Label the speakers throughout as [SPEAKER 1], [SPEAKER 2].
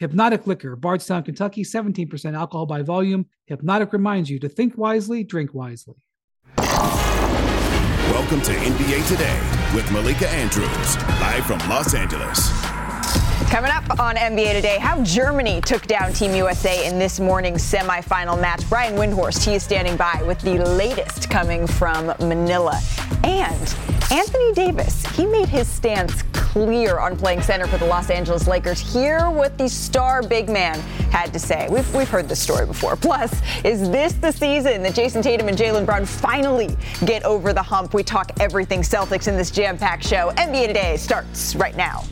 [SPEAKER 1] Hpnotiq Liquor, Bardstown, Kentucky, 17% alcohol by volume. Hpnotiq reminds you to think wisely, drink wisely.
[SPEAKER 2] Welcome to NBA Today with Malika Andrews, live from Los Angeles.
[SPEAKER 3] Coming up on NBA Today, how Germany took down Team USA in this morning's semifinal match. Brian Windhorst, he is standing by with the latest coming from Manila. And Anthony Davis, he made his stance clear on playing center for the Los Angeles Lakers. Hear what the star big man had to say. We've, we've heard this story before. Plus, is this the season that Jayson Tatum and Jaylen Brown finally get over the hump? We talk everything Celtics in this jam packed show. NBA Today starts right now.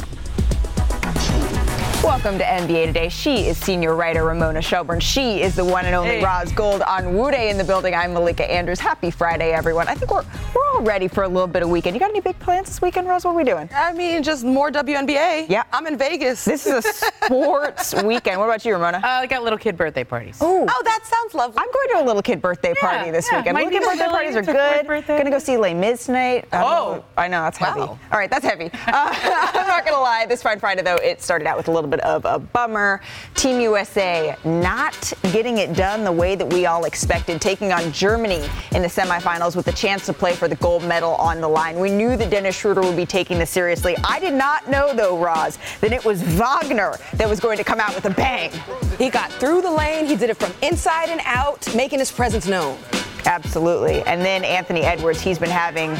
[SPEAKER 3] Welcome to NBA Today. She is senior writer Ramona Shelburne. She is the one and only hey. Roz Gold-Onwude in the building. I'm Malika Andrews. Happy Friday, everyone. I think we're we're all ready for a little bit of weekend. You got any big plans this weekend, Roz? What are we doing?
[SPEAKER 4] I mean, just more WNBA.
[SPEAKER 3] Yeah.
[SPEAKER 4] I'm in Vegas.
[SPEAKER 3] This is a sports weekend. What about you, Ramona?
[SPEAKER 5] Uh, I got little kid birthday parties.
[SPEAKER 4] Ooh. Oh, that sounds lovely.
[SPEAKER 3] I'm going to a little kid birthday yeah, party this yeah. weekend. little kid birthday parties are good. Gonna go see Les Mis tonight.
[SPEAKER 4] Oh,
[SPEAKER 3] I know that's heavy. Wow. All right, that's heavy. Uh, I'm not gonna lie. This Fine Friday though, it started out with a little bit of a bummer. Team USA not getting it done the way that we all expected, taking on Germany in the semifinals with a chance to play for the gold medal on the line. We knew that Dennis Schroeder would be taking this seriously. I did not know, though, Roz, that it was Wagner that was going to come out with a bang.
[SPEAKER 4] He got through the lane, he did it from inside and out, making his presence known.
[SPEAKER 3] Absolutely. And then Anthony Edwards, he's been having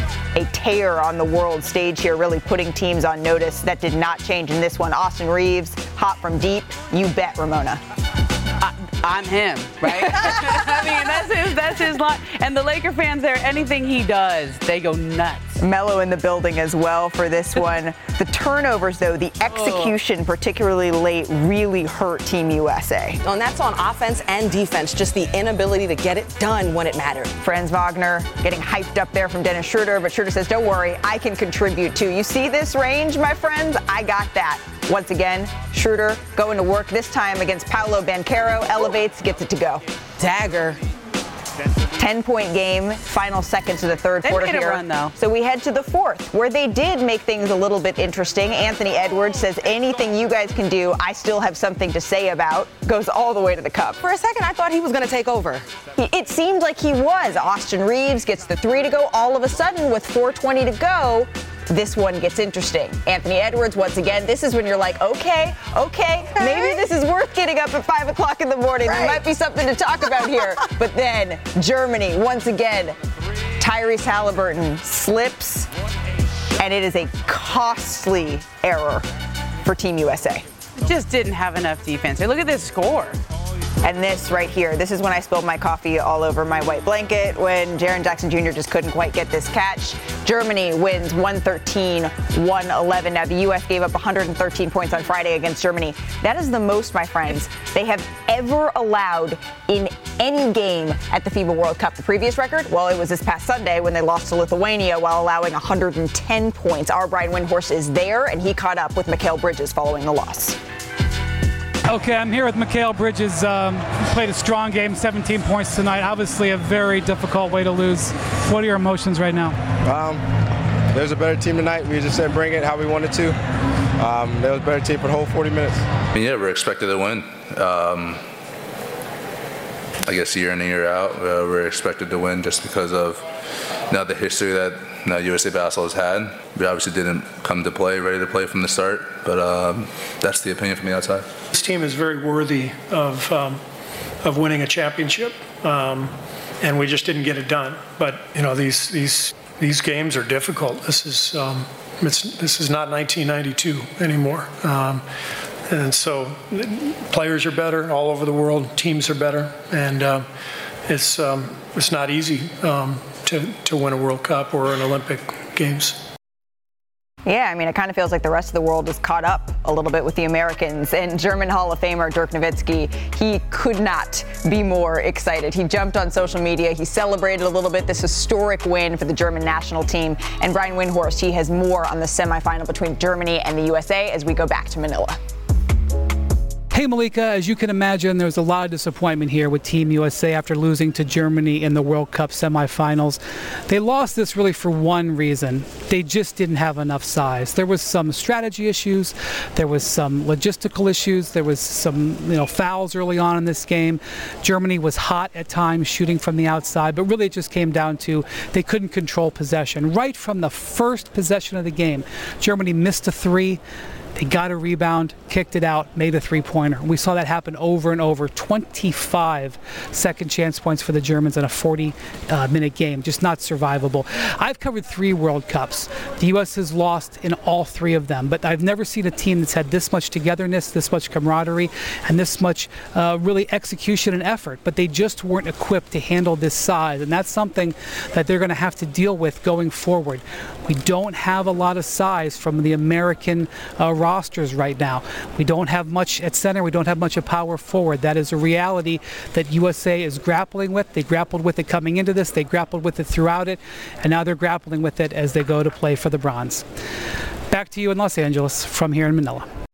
[SPEAKER 3] a tear on the world stage here, really putting teams on notice. That did not change in this one. Austin Reaves, hot from deep. You bet, Ramona.
[SPEAKER 5] I'm him, right? I mean, that's his, that's his line. And the Laker fans there, anything he does, they go nuts.
[SPEAKER 3] Melo in the building as well for this one. the turnovers, though, the execution, particularly late, really hurt Team USA.
[SPEAKER 4] Oh, and that's on offense and defense, just the inability to get it done when it mattered.
[SPEAKER 3] Franz Wagner getting hyped up there from Dennis Schroeder, but Schroeder says, don't worry, I can contribute too. You see this range, my friends? I got that. Once again, Schroeder going to work this time against Paolo Banchero, elevates, gets it to go.
[SPEAKER 4] Dagger.
[SPEAKER 3] 10 point game, final seconds of the third
[SPEAKER 5] they
[SPEAKER 3] quarter here.
[SPEAKER 5] Run, though.
[SPEAKER 3] So we head to the fourth, where they did make things a little bit interesting. Anthony Edwards says, anything you guys can do, I still have something to say about. Goes all the way to the cup.
[SPEAKER 4] For a second, I thought he was going to take over.
[SPEAKER 3] It seemed like he was. Austin Reaves gets the three to go all of a sudden with 420 to go this one gets interesting. Anthony Edwards, once again, this is when you're like, okay, okay, maybe this is worth getting up at 5 o'clock in the morning. Right. There might be something to talk about here. but then Germany, once again, Tyrese Halliburton slips, and it is a costly error for Team USA.
[SPEAKER 5] Just didn't have enough defense. Hey, look at this score.
[SPEAKER 3] And this right here, this is when I spilled my coffee all over my white blanket when Jaren Jackson Jr. just couldn't quite get this catch. Germany wins 113 111. Now, the U.S. gave up 113 points on Friday against Germany. That is the most, my friends, they have ever allowed in any game at the FIBA World Cup. The previous record, well, it was this past Sunday when they lost to Lithuania while allowing 110 points. Our Brian Windhorst is there, and he caught up with Mikal Bridges following the loss.
[SPEAKER 6] Okay, I'm here with Mikal Bridges. Um, played a strong game, 17 points tonight. Obviously, a very difficult way to lose. What are your emotions right now?
[SPEAKER 7] Um, there's a better team tonight. We just didn't bring it how we wanted to. Um, there was a better team for the whole 40 minutes.
[SPEAKER 8] Yeah, we're expected to win. Um, I guess year in and year out, uh, we're expected to win just because of you know, the history that know, USA Basketball has had. We obviously didn't come to play ready to play from the start, but um, that's the opinion from the outside.
[SPEAKER 9] This team is very worthy of um, of winning a championship, um, and we just didn't get it done. But you know, these these these games are difficult. This is um, this is not 1992 anymore. Um, and so players are better all over the world, teams are better, and uh, it's, um, it's not easy um, to, to win a World Cup or an Olympic Games.
[SPEAKER 3] Yeah, I mean, it kind of feels like the rest of the world is caught up a little bit with the Americans. And German Hall of Famer Dirk Nowitzki, he could not be more excited. He jumped on social media. He celebrated a little bit this historic win for the German national team. And Brian Windhorst, he has more on the semifinal between Germany and the USA as we go back to Manila.
[SPEAKER 10] Hey, Malika, as you can imagine, there was a lot of disappointment here with Team USA after losing to Germany in the World Cup semifinals. They lost this really for one reason. They just didn't have enough size. There was some strategy issues, there was some logistical issues, there was some, you know, fouls early on in this game. Germany was hot at times shooting from the outside, but really it just came down to they couldn't control possession. Right from the first possession of the game, Germany missed a 3 they got a rebound, kicked it out, made a three pointer. We saw that happen over and over 25 second chance points for the Germans in a 40 uh, minute game. Just not survivable. I've covered three World Cups. The U.S. has lost in all three of them, but I've never seen a team that's had this much togetherness, this much camaraderie, and this much uh, really execution and effort. But they just weren't equipped to handle this size, and that's something that they're going to have to deal with going forward. We don't have a lot of size from the American uh, rosters right now. We don't have much at center. We don't have much of power forward. That is a reality that USA is grappling with. They grappled with it coming into this. They grappled with it throughout it, and now they're grappling with it as they go to play for the bronze. Back to you in Los Angeles from here in Manila.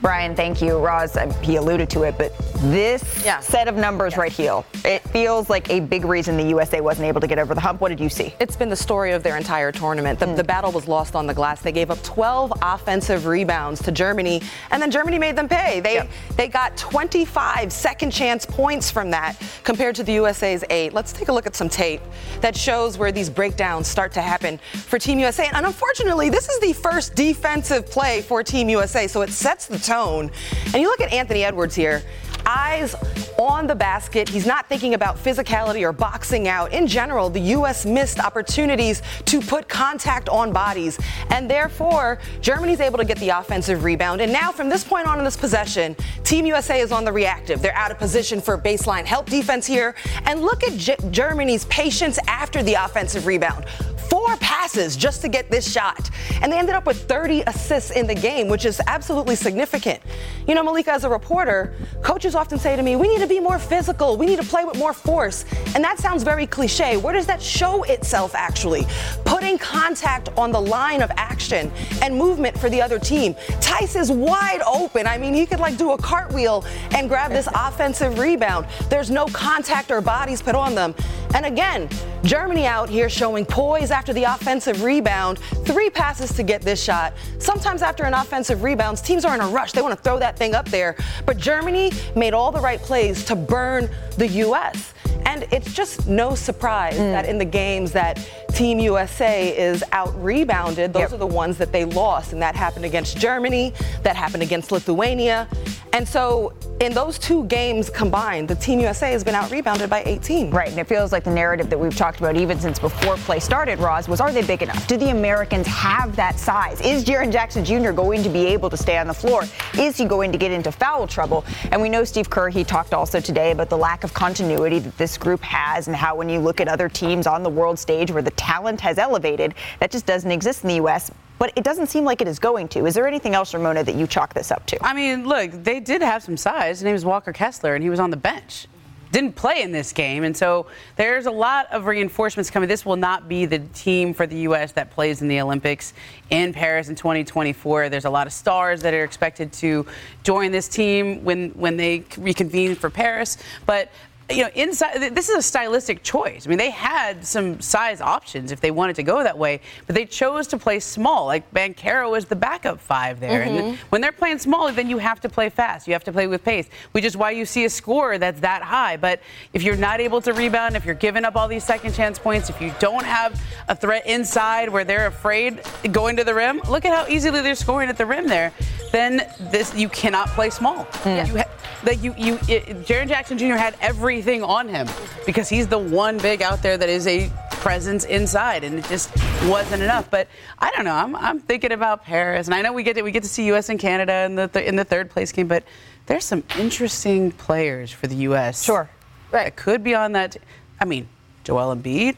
[SPEAKER 3] Brian, thank you. Roz, uh, he alluded to it, but this yeah. set of numbers yeah. right here, it feels like a big reason the USA wasn't able to get over the hump. What did you see?
[SPEAKER 4] It's been the story of their entire tournament. The, mm. the battle was lost on the glass. They gave up 12 offensive rebounds to Germany, and then Germany made them pay. They yep. they got 25 second chance points from that compared to the USA's eight. Let's take a look at some tape that shows where these breakdowns start to happen for Team USA. And unfortunately, this is the first defensive play for Team USA, so it sets the tone. And you look at Anthony Edwards here eyes on the basket. He's not thinking about physicality or boxing out. In general, the U.S. missed opportunities to put contact on bodies. And therefore, Germany's able to get the offensive rebound. And now, from this point on in this possession, Team USA is on the reactive. They're out of position for baseline help defense here. And look at G- Germany's patience after the offensive rebound four passes just to get this shot. And they ended up with 30 assists in the game, which is absolutely significant. You know, Malika, as a reporter, coaches often say to me, we need to be more physical, we need to play with more force. And that sounds very cliche. Where does that show itself actually? Putting contact on the line of action and movement for the other team. Theis is wide open. I mean, he could like do a cartwheel and grab this offensive rebound. There's no contact or bodies put on them. And again, Germany out here showing poise after the offensive rebound. Three passes to get this shot. Sometimes after an offensive rebound, teams are in a rush. They want to throw that thing up there. But Germany made all the right plays to burn the U.S. And it's just no surprise mm. that in the games that Team USA is out rebounded, those yep. are the ones that they lost. And that happened against Germany, that happened against Lithuania. And so in those two games combined, the Team USA has been out rebounded by 18.
[SPEAKER 3] Right, and it feels like the narrative that we've talked about even since before play started, Roz, was are they big enough? Do the Americans have that size? Is Jaren Jackson Jr. going to be able to stay on the floor? Is he going to get into foul trouble? And we know Steve Kerr, he talked also today about the lack of continuity that this group has and how when you look at other teams on the world stage where the talent has elevated, that just doesn't exist in the U.S but it doesn't seem like it is going to. Is there anything else, Ramona, that you chalk this up to?
[SPEAKER 5] I mean, look, they did have some size. His name is Walker Kessler, and he was on the bench. Didn't play in this game, and so there's a lot of reinforcements coming. This will not be the team for the U.S. that plays in the Olympics in Paris in 2024. There's a lot of stars that are expected to join this team when when they reconvene for Paris. But you know, inside, this is a stylistic choice. I mean, they had some size options if they wanted to go that way, but they chose to play small. Like Banchero is the backup five there. Mm-hmm. And when they're playing small, then you have to play fast. You have to play with pace, which is why you see a score that's that high. But if you're not able to rebound, if you're giving up all these second chance points, if you don't have a threat inside where they're afraid going to the rim, look at how easily they're scoring at the rim there. Then this you cannot play small. Mm. You ha- that you you Jaren Jackson Jr. had everything on him because he's the one big out there that is a presence inside, and it just wasn't enough. But I don't know. I'm, I'm thinking about Paris, and I know we get to, we get to see U.S. and Canada in the th- in the third place game, but there's some interesting players for the U.S.
[SPEAKER 3] Sure,
[SPEAKER 5] right. could be on that. I mean, Joel Embiid.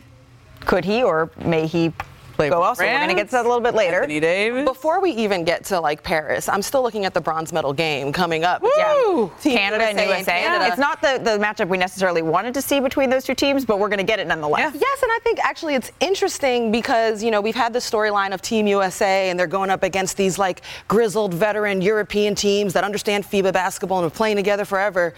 [SPEAKER 3] Could he, or may he go also. We're going to get to that a little bit later.
[SPEAKER 5] Anthony Davis.
[SPEAKER 4] Before we even get to like Paris, I'm still looking at the bronze medal game coming up.
[SPEAKER 3] Yeah.
[SPEAKER 4] Team
[SPEAKER 3] Canada and
[SPEAKER 4] USA
[SPEAKER 3] USA.
[SPEAKER 4] and Canada.
[SPEAKER 3] It's not the, the matchup we necessarily wanted to see between those two teams, but we're going to get it nonetheless.
[SPEAKER 4] Yes, and I think actually it's interesting because, you know, we've had the storyline of Team USA and they're going up against these like grizzled veteran European teams that understand FIBA basketball and have playing together forever.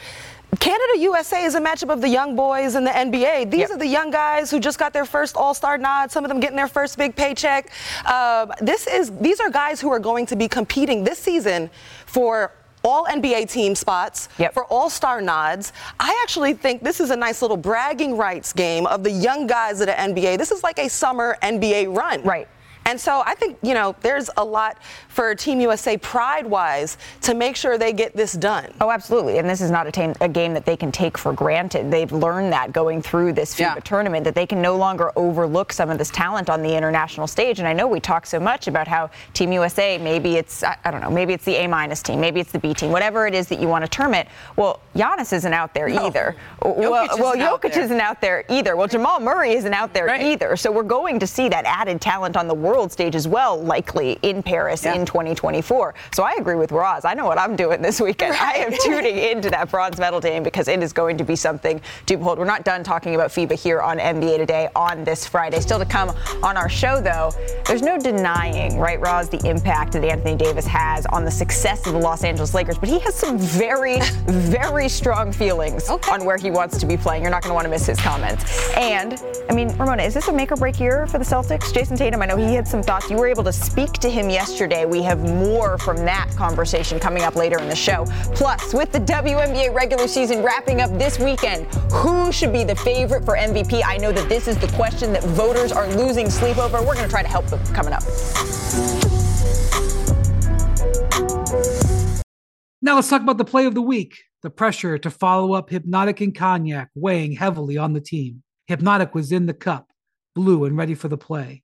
[SPEAKER 4] Canada USA is a matchup of the young boys in the NBA. These
[SPEAKER 3] Yep.
[SPEAKER 4] are the young guys who just got their first All Star nod. Some of them getting their first big paycheck. Uh, this is these are guys who are going to be competing this season for all NBA team spots,
[SPEAKER 3] Yep.
[SPEAKER 4] for All Star nods. I actually think this is a nice little bragging rights game of the young guys of the NBA. This is like a summer NBA run.
[SPEAKER 3] Right.
[SPEAKER 4] And so I think, you know, there's a lot for Team USA pride wise to make sure they get this done.
[SPEAKER 3] Oh, absolutely. And this is not a, ta- a game that they can take for granted. They've learned that going through this FIBA
[SPEAKER 5] Yeah.
[SPEAKER 3] tournament that they can no longer overlook some of this talent on the international stage. And I know we talk so much about how Team USA, maybe it's, I, I don't know, maybe it's the A minus team, maybe it's the B team, whatever it is that you want to term it. Well, Giannis isn't out there either. well,
[SPEAKER 5] Jokic
[SPEAKER 3] well,
[SPEAKER 5] isn't out
[SPEAKER 3] Jokic
[SPEAKER 5] there.
[SPEAKER 3] isn't out there either. Well, Jamal Murray isn't out there
[SPEAKER 5] Right.
[SPEAKER 3] either. So we're going to see that added talent on the world stage as well, likely in Paris
[SPEAKER 5] Yeah.
[SPEAKER 3] in 2024. So I agree with Roz. I know what I'm doing this weekend. I am tuning into that bronze medal game because it is going to be something to behold. We're not done talking about FIBA here on NBA Today on this Friday. Still to come on our show, though, there's no denying, right, Roz, the impact that Anthony Davis has on the success of the Los Angeles Lakers. But he has some very, very strong feelings on where he wants to be playing. You're not going to want to miss his comments. And, I mean, Ramona, is this a make or break year for the Celtics? Jayson Tatum, I know he had some thoughts. You were able to speak to him yesterday. We have more from that conversation coming up later in the show. Plus, with the WNBA regular season wrapping up this weekend, who should be the favorite for MVP? I know that this is the question that voters are losing sleep over. We're going to try to help them coming up.
[SPEAKER 1] Now let's talk about the play of the week. The pressure to follow up Hpnotiq and Cognac weighing heavily on the team. Hpnotiq was in the cup, blue and ready for the play.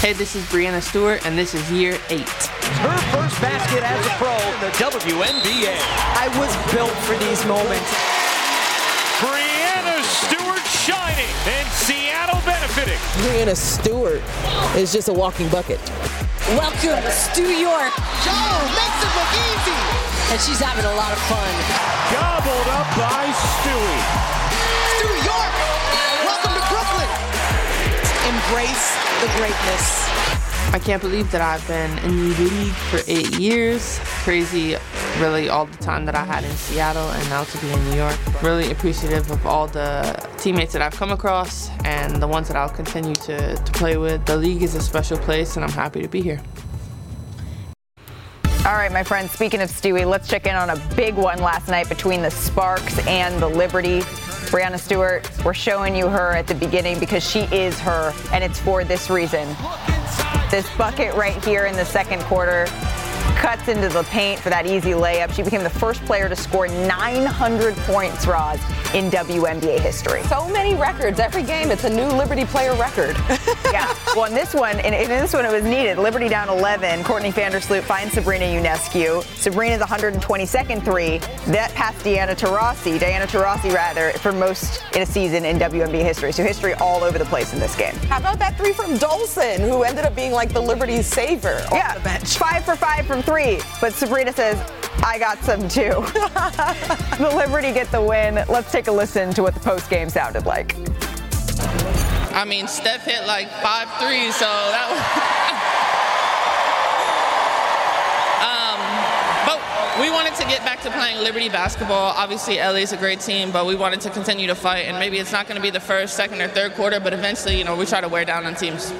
[SPEAKER 11] Hey, this is Breanna Stewart, and this is year eight.
[SPEAKER 12] Her first basket as a pro in the WNBA.
[SPEAKER 13] I was built for these moments.
[SPEAKER 12] Breanna Stewart shining and Seattle benefiting.
[SPEAKER 13] Breanna Stewart is just a walking bucket.
[SPEAKER 14] Welcome, Stu York.
[SPEAKER 15] Joe makes it look easy.
[SPEAKER 14] And she's having a lot of fun.
[SPEAKER 12] Gobbled up by Stewie.
[SPEAKER 15] Stu York, welcome to Brooklyn.
[SPEAKER 13] Embrace the greatness.
[SPEAKER 11] I can't believe that I've been in the league for eight years. Crazy, really, all the time that I had in Seattle and now to be in New York. Really appreciative of all the teammates that I've come across and the ones that I'll continue to, to play with. The league is a special place, and I'm happy to be here.
[SPEAKER 3] All right, my friends, speaking of Stewie, let's check in on a big one last night between the Sparks and the Liberty. Breanna Stewart, we're showing you her at the beginning because she is her, and it's for this reason. This bucket right here in the second quarter cuts into the paint for that easy layup. She became the first player to score 900 points, Roz, in WNBA history.
[SPEAKER 4] So many records. Every game, it's a new Liberty player record.
[SPEAKER 3] yeah. Well, in this one, in, in this one, it was needed. Liberty down 11. Courtney Vandersloot finds Sabrina Ionescu. Sabrina's 122nd three. That passed Diana Taurasi, Diana Taurasi rather, for most in a season in WNBA history. So history all over the place in this game.
[SPEAKER 4] How about that three from Dolson, who ended up being like the Liberty saver
[SPEAKER 3] yeah,
[SPEAKER 4] on the bench?
[SPEAKER 3] Five for five from three. But Sabrina says, I got some too. the Liberty get the win. Let's take a listen to what the post game sounded like.
[SPEAKER 11] I mean, Steph hit like five threes, so that was. um, but
[SPEAKER 16] we wanted to get back to playing Liberty basketball. Obviously, LA's a great team, but we wanted to continue to fight. And maybe it's not going to be the first, second, or third quarter, but eventually, you know, we try to wear down on teams.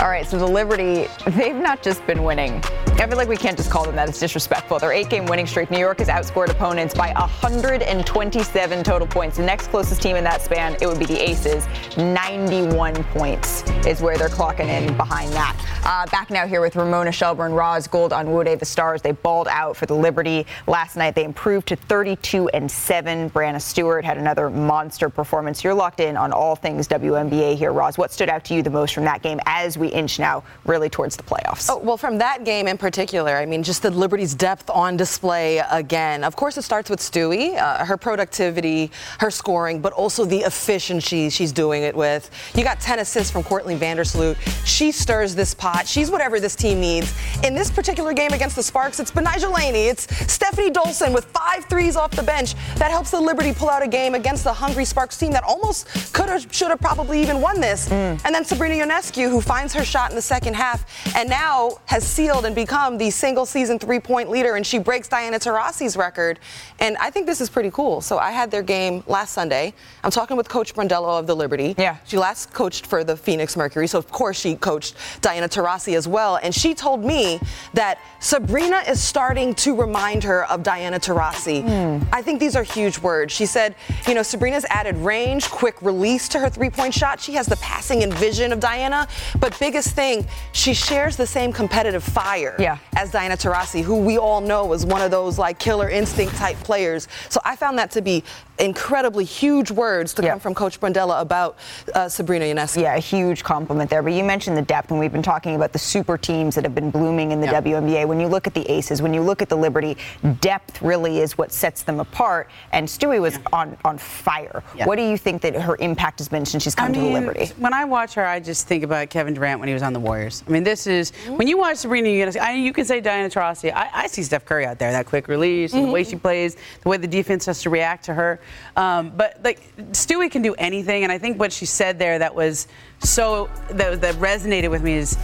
[SPEAKER 3] All right, so the Liberty, they've not just been winning. I feel like we can't just call them that. It's disrespectful. Their eight game winning streak, New York has outscored opponents by 127 total points. The next closest team in that span, it would be the Aces. 91 points is where they're clocking in behind that. Uh, back now here with Ramona Shelburne, Roz Gold-Onwude. The Stars, they balled out for the Liberty last night. They improved to 32 and 7. Breanna Stewart had another monster performance. You're locked in on all things WNBA here, Roz. What stood out to you the most from that game as we inch now really towards the playoffs?
[SPEAKER 4] Oh, well, from that game in particular, I mean, just the Liberty's depth on display again. Of course, it starts with Stewie, uh, her productivity, her scoring, but also the efficiency she's doing it with. You got 10 assists from Courtney Vandersloot. She stirs this pot. She's whatever this team needs. In this particular game against the Sparks, it's Betnijah Laney. It's Stefanie Dolson with five threes off the bench that helps the Liberty pull out a game against the hungry Sparks team that almost could have, should have probably even won this. Mm. And then Sabrina Ionescu, who finds her shot in the second half and now has sealed and become the single season three point leader. And she breaks Diana Taurasi's record. And I think this is pretty cool. So I had their game last Sunday. I'm talking with Coach Brondello of the Liberty.
[SPEAKER 3] Yeah.
[SPEAKER 4] She last coached for the Phoenix Mercury. So, of course, she coached Diana Taurasi as well. And she told me that Sabrina is starting to remind her of Diana Taurasi. Mm. I think these are huge words. She said, you know, Sabrina's added range, quick release to her three point shot. She has the passing and vision of Diana. But biggest thing, she shares the same competitive fire
[SPEAKER 3] yeah.
[SPEAKER 4] As Diana Taurasi, who we all know is one of those like killer instinct type players. So I found that to be incredibly huge words to come from Coach Brondello about uh, Sabrina Ionescu.
[SPEAKER 3] Yeah, a huge compliment there. But you mentioned the depth, and we've been talking about the super teams that have been blooming in the WNBA. When you look at the Aces, when you look at the Liberty, depth really is what sets them apart. And Stewie was on, on fire. What do you think that her impact has been since she's come
[SPEAKER 5] I mean,
[SPEAKER 3] to the Liberty?
[SPEAKER 5] When I watch her, I just think about Kevin Durant when he was on the Warriors. I mean, this is when you watch Sabrina Ionescu. I, you can say Diana Taurasi. I, I, see Steph Curry out there, that quick release, mm-hmm. the way she plays, the way the defense has to react to her. Um, but like Stewie can do anything, and I think what she said there that was so that, that resonated with me is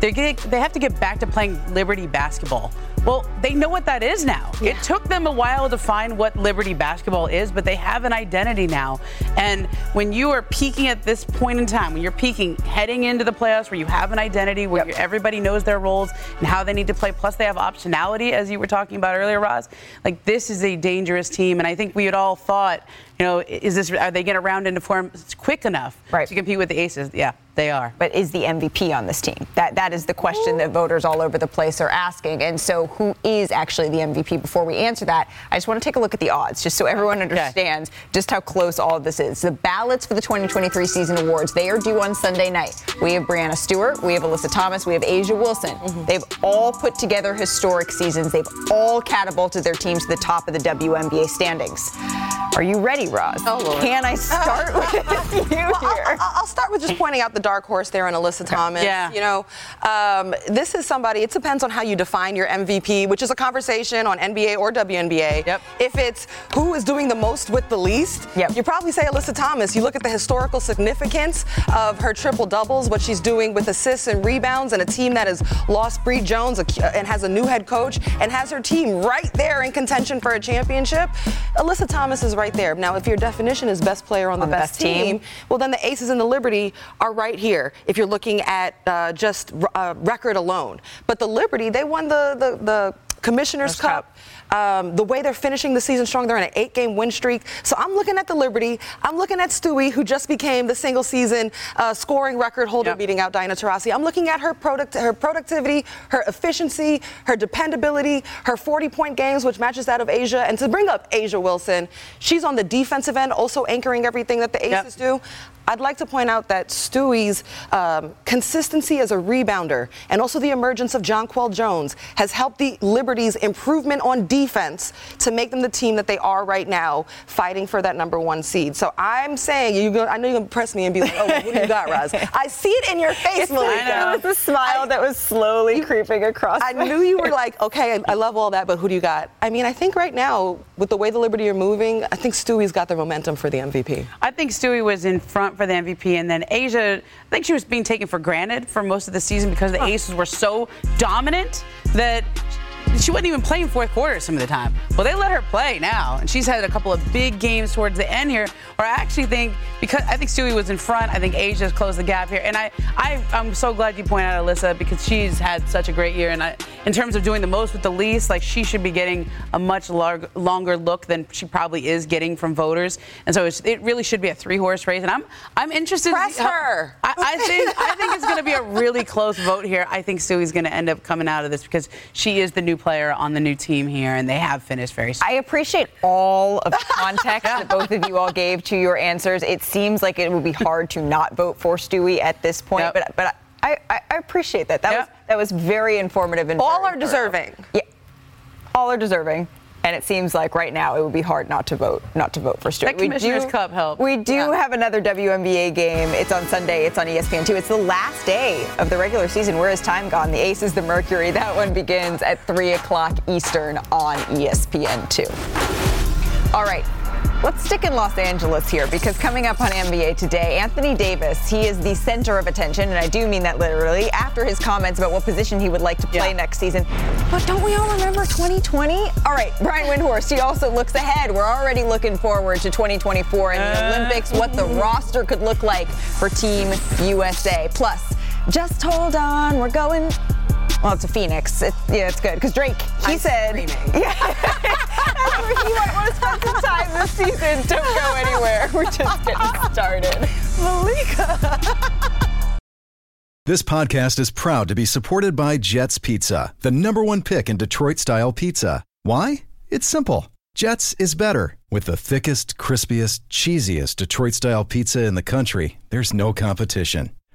[SPEAKER 5] they they have to get back to playing Liberty basketball. Well, they know what that is now. Yeah. It took them a while to find what Liberty basketball is, but they have an identity now. And when you are peaking at this point in time, when you're peaking heading into the playoffs where you have an identity, where yep. everybody knows their roles and how they need to play, plus they have optionality, as you were talking about earlier, Roz, like this is a dangerous team. And I think we had all thought, you know, is this, are they going to round into form quick enough
[SPEAKER 3] right.
[SPEAKER 5] to compete with the Aces? Yeah. They are.
[SPEAKER 3] But is the MVP on this team? That that is the question that voters all over the place are asking. And so who is actually the MVP? Before we answer that, I just want to take a look at the odds, just so everyone understands okay. just how close all of this is. The ballots for the 2023 season awards, they are due on Sunday night. We have Breanna Stewart, we have Alyssa Thomas, we have A'ja Wilson. Mm-hmm. They've all put together historic seasons. They've all catapulted their teams to the top of the WNBA standings. Are you ready, Roz?
[SPEAKER 4] Oh, Lord.
[SPEAKER 3] Can I start with you
[SPEAKER 4] well, here? I'll, I'll, start with just pointing out the dark horse there in Alyssa Thomas.
[SPEAKER 5] Yeah.
[SPEAKER 4] You know, um, this is somebody, it depends on how you define your MVP, which is a conversation on NBA or WNBA.
[SPEAKER 5] Yep.
[SPEAKER 4] If it's who is doing the most with the least,
[SPEAKER 3] yep.
[SPEAKER 4] you probably say Alyssa Thomas. You look at the historical significance of her triple doubles, what she's doing with assists and rebounds, and a team that has lost Bree Jones and has a new head coach and has her team right there in contention for a championship. Alyssa Thomas is right there. Now, if your definition is best player on the,
[SPEAKER 3] on
[SPEAKER 4] best,
[SPEAKER 3] best team,
[SPEAKER 4] team, well, then the Aces and the Liberty are right here if you're looking at uh, just uh, record alone. But the Liberty, they won the, the, the Commissioner's Cup. Cup. Um, the way they're finishing the season strong, they're in an eight game win streak. So I'm looking at the Liberty. I'm looking at Stewie, who just became the single season uh, scoring record holder, yep. beating out Diana Taurasi. I'm looking at her, product, her productivity, her efficiency, her dependability, her 40 point games, which matches that of A'ja. And to bring up A'ja Wilson, she's on the defensive end, also anchoring everything that the Aces yep. do. I'd like to point out that Stewie's um, consistency as a rebounder and also the emergence of Jonquel Jones has helped the Liberty's improvement on defense to make them the team that they are right now, fighting for that number one seed. So I'm saying, you go, I know you're going to press me and be like, oh, what do you got, Roz? I see it in your face, Malika.
[SPEAKER 3] It was a smile I, that was slowly you, creeping across.
[SPEAKER 4] I knew you were like, okay, I, I love all that, but who do you got? I mean, I think right now, with the way the Liberty are moving, I think Stewie's got the momentum for the MVP.
[SPEAKER 5] I think Stewie was in front for the MVP. And then A'ja, I think she was being taken for granted for most of the season because the Aces were so dominant that she wasn't even playing fourth quarter some of the time. Well, they let her play now, and she's had a couple of big games towards the end here. Where I actually think because I think Stewie was in front, I think A'ja's closed the gap here, and I, I I'm so glad you point out Alyssa because she's had such a great year, and I, in terms of doing the most with the least, like she should be getting a much lar- longer look than she probably is getting from voters, and so it really should be a three horse race, and I'm I'm interested.
[SPEAKER 4] Press her.
[SPEAKER 5] I, I think I think it's going to be a really close vote here. I think Stewie's going to end up coming out of this because she is the new player on the new team here, and they have finished very. strong.
[SPEAKER 3] I appreciate all of the context that both of you all gave to your answers. It seems like it would be hard to not vote for Stewie at this point, yep. but but I, I, I, appreciate that. That yep. was that was very informative and
[SPEAKER 4] all are deserving.
[SPEAKER 3] Yeah, all are deserving. And it seems like right now it would be hard not to vote, not to vote for Stewart.
[SPEAKER 5] That Commissioner's do, Cup help.
[SPEAKER 3] We do yeah. have another WNBA game. It's on Sunday. It's on ESPN2. It's the last day of the regular season. Where is time gone? The Aces, the Mercury. That one begins at 3 o'clock Eastern on ESPN2. All right. Let's stick in Los Angeles here because coming up on NBA today, Anthony Davis, he is the center of attention, and I do mean that literally, after his comments about what position he would like to play yeah. next season. But don't we all remember 2020? All right, Brian Windhorst, he also looks ahead. We're already looking forward to 2024 and the uh, Olympics, what the roster could look like for Team USA. Plus, just hold on, we're going well, it's a Phoenix. It, yeah, it's good because Drake. He
[SPEAKER 4] I'm
[SPEAKER 3] said,
[SPEAKER 4] screaming.
[SPEAKER 3] "Yeah, you might want to spend some time this season. Don't go anywhere. We're just getting started."
[SPEAKER 5] Malika.
[SPEAKER 17] This podcast is proud to be supported by Jet's Pizza, the number one pick in Detroit-style pizza. Why? It's simple. Jets is better. With the thickest, crispiest, cheesiest Detroit-style pizza in the country, there's no competition.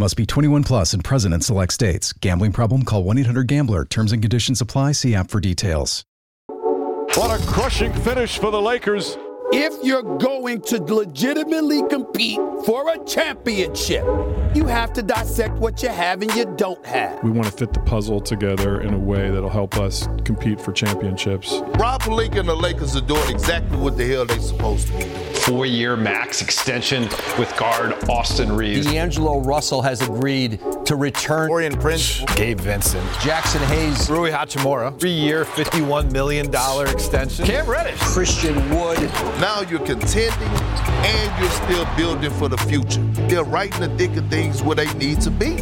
[SPEAKER 17] Must be 21 plus and present in select states. Gambling problem? Call 1 800 GAMBLER. Terms and conditions apply. See app for details.
[SPEAKER 18] What a crushing finish for the Lakers.
[SPEAKER 19] If you're going to legitimately compete for a championship, you have to dissect what you have and you don't have.
[SPEAKER 20] We want to fit the puzzle together in a way that'll help us compete for championships.
[SPEAKER 21] Rob Pelinka and the Lakers are doing exactly what the hell they're supposed to be doing.
[SPEAKER 22] Four-year max extension with guard Austin Reaves.
[SPEAKER 23] D'Angelo Russell has agreed to return.
[SPEAKER 24] Taurean Prince.
[SPEAKER 22] Gabe Vincent.
[SPEAKER 23] Jaxson Hayes.
[SPEAKER 24] Rui Hachimura.
[SPEAKER 22] Three-year, $51 million extension.
[SPEAKER 24] Cam Reddish.
[SPEAKER 23] Christian Wood.
[SPEAKER 21] Now you're contending and you're still building for the future. They're right in the thick of things where they need to be.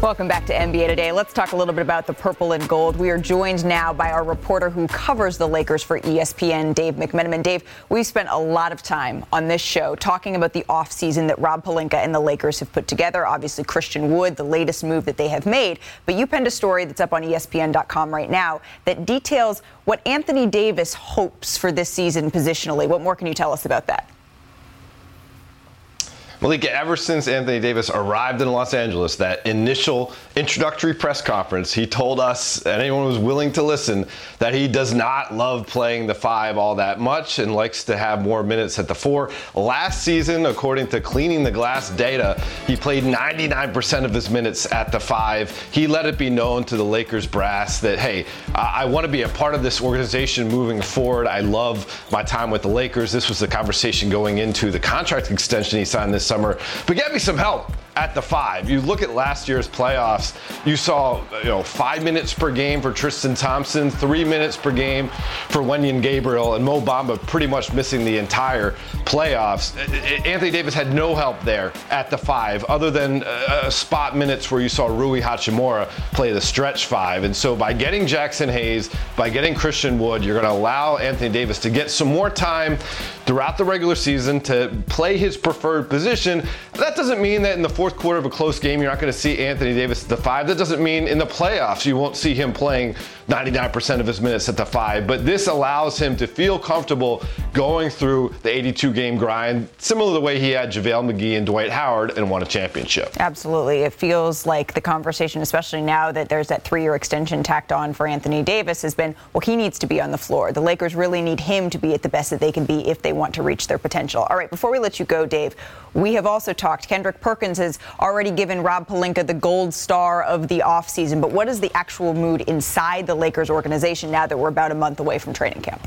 [SPEAKER 3] Welcome back to NBA Today. Let's talk a little bit about the purple and gold. We are joined now by our reporter who covers the Lakers for ESPN, Dave McMenamin. Dave, we've spent a lot of time on this show talking about the offseason that Rob Pelinka and the Lakers have put together. Obviously, Christian Wood, the latest move that they have made. But you penned a story that's up on ESPN.com right now that details what Anthony Davis hopes for this season positionally. What more can you tell us about that?
[SPEAKER 22] Malika, ever since Anthony Davis arrived in Los Angeles, that initial introductory press conference, he told us, and anyone who was willing to listen, that he does not love playing the five all that much and likes to have more minutes at the four. Last season, according to Cleaning the Glass data, he played 99% of his minutes at the five. He let it be known to the Lakers brass that, hey, I, I want to be a part of this organization moving forward. I love my time with the Lakers. This was the conversation going into the contract extension he signed this summer. But get me some help at the five. You look at last year's playoffs, you saw you know five minutes per game for Tristan Thompson, three minutes per game for Wenyen Gabriel, and Mo Bamba pretty much missing the entire playoffs. Anthony Davis had no help there at the five, other than uh, spot minutes where you saw Rui Hachimura play the stretch five. And so by getting Jaxson Hayes, by getting Christian Wood, you're going to allow Anthony Davis to get some more time throughout the regular season to play his preferred position. That doesn't mean that in the fourth quarter of a close game you're not going to see Anthony Davis the five. That doesn't mean in the playoffs you won't see him playing 99% of his minutes at the five. But this allows him to feel comfortable going through the 82 game grind, similar to the way he had JaVale McGee and Dwight Howard and won a championship.
[SPEAKER 3] Absolutely. It feels like the conversation, especially now that there's that three year extension tacked on for Anthony Davis, has been well, he needs to be on the floor. The Lakers really need him to be at the best that they can be if they want to reach their potential. All right, before we let you go, Dave, we have also talked. Kendrick Perkins has already given Rob Pelinka the gold star of the offseason, but what is the actual mood inside the Lakers organization now that we're about a month away from training camp?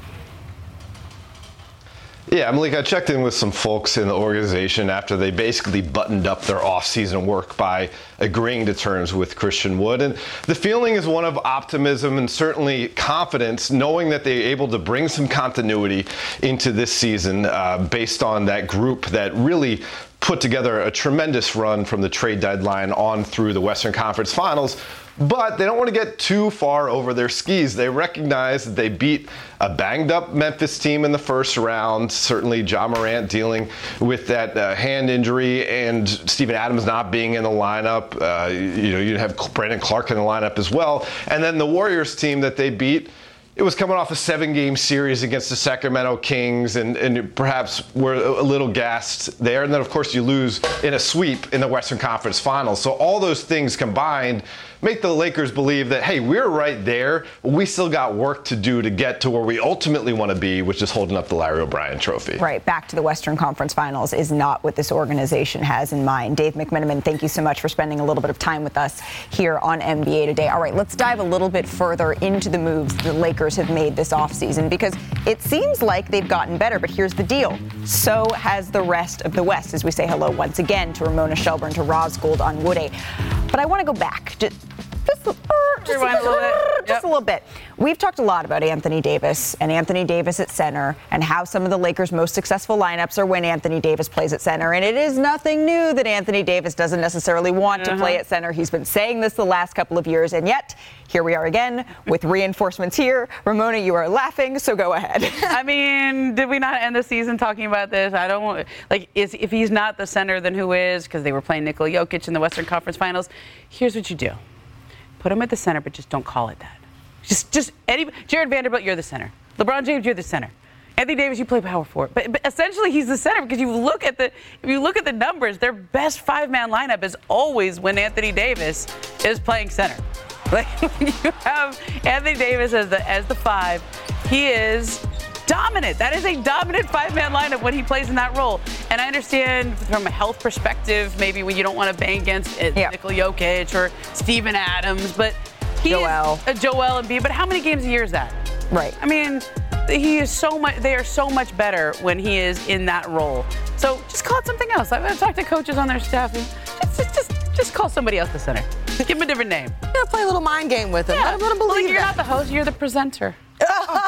[SPEAKER 22] Yeah, Malik, I checked in with some folks in the organization after they basically buttoned up their off-season work by agreeing to terms with Christian Wood. And the feeling is one of optimism and certainly confidence, knowing that they're able to bring some continuity into this season uh, based on that group that really put together a tremendous run from the trade deadline on through the Western Conference Finals but they don't want to get too far over their skis. They recognize that they beat a banged up Memphis team in the first round. Certainly, Ja Morant dealing with that uh, hand injury and Steven Adams not being in the lineup. Uh, you know, you have Brandon Clarke in the lineup as well. And then the Warriors team that they beat it was coming off a seven game series against the Sacramento Kings, and, and perhaps we're a little gassed there. And then, of course, you lose in a sweep in the Western Conference Finals. So, all those things combined make the Lakers believe that, hey, we're right there, we still got work to do to get to where we ultimately want to be, which is holding up the Larry O'Brien trophy.
[SPEAKER 3] Right, back to the Western Conference Finals is not what this organization has in mind. Dave McMenamin, thank you so much for spending a little bit of time with us here on NBA Today. All right, let's dive a little bit further into the moves the Lakers have made this offseason because it seems like they've gotten better, but here's the deal. So has the rest of the West, as we say hello once again to Ramona Shelburne, to Roz Gold-Onwude But I want to go back. Just, just, a little bit. Just a little bit. We've talked a lot about Anthony Davis and Anthony Davis at center and how some of the Lakers' most successful lineups are when Anthony Davis plays at center. And it is nothing new that Anthony Davis doesn't necessarily want uh-huh. to play uh-huh. at center. He's been saying this the last couple of years, and yet here we are again with reinforcements here. Ramona, you are laughing, so go ahead.
[SPEAKER 5] I mean, did we not end the season talking about this? I don't want, like, is, if he's not the center, then who is? Because they were playing Nikola Jokic in the Western Conference Finals. Here's what you do put him at the center, but just don't call it that. Just, just any, Jarred Vanderbilt, you're the center. LeBron James, you're the center. Anthony Davis, you play power forward, but, but essentially he's the center because you look at the if you look at the numbers, their best five-man lineup is always when Anthony Davis is playing center. Like you have Anthony Davis as the as the five, he is dominant. That is a dominant five-man lineup when he plays in that role. And I understand from a health perspective, maybe when you don't want to bang against uh, yeah. Nikola Jokic or Steven Adams, but he
[SPEAKER 3] Joel.
[SPEAKER 5] is a Joel Embiid. But how many games a year is that?
[SPEAKER 3] Right.
[SPEAKER 5] I mean, he is so much. They are so much better when he is in that role. So just call it something else. I've talked to coaches on their staff. Just, just, just, just call somebody else the center. Give him a different name.
[SPEAKER 4] Yeah, play a little mind game with him. Yeah. Let him, let him believe
[SPEAKER 5] well, You're
[SPEAKER 4] that.
[SPEAKER 5] not the host. You're the presenter.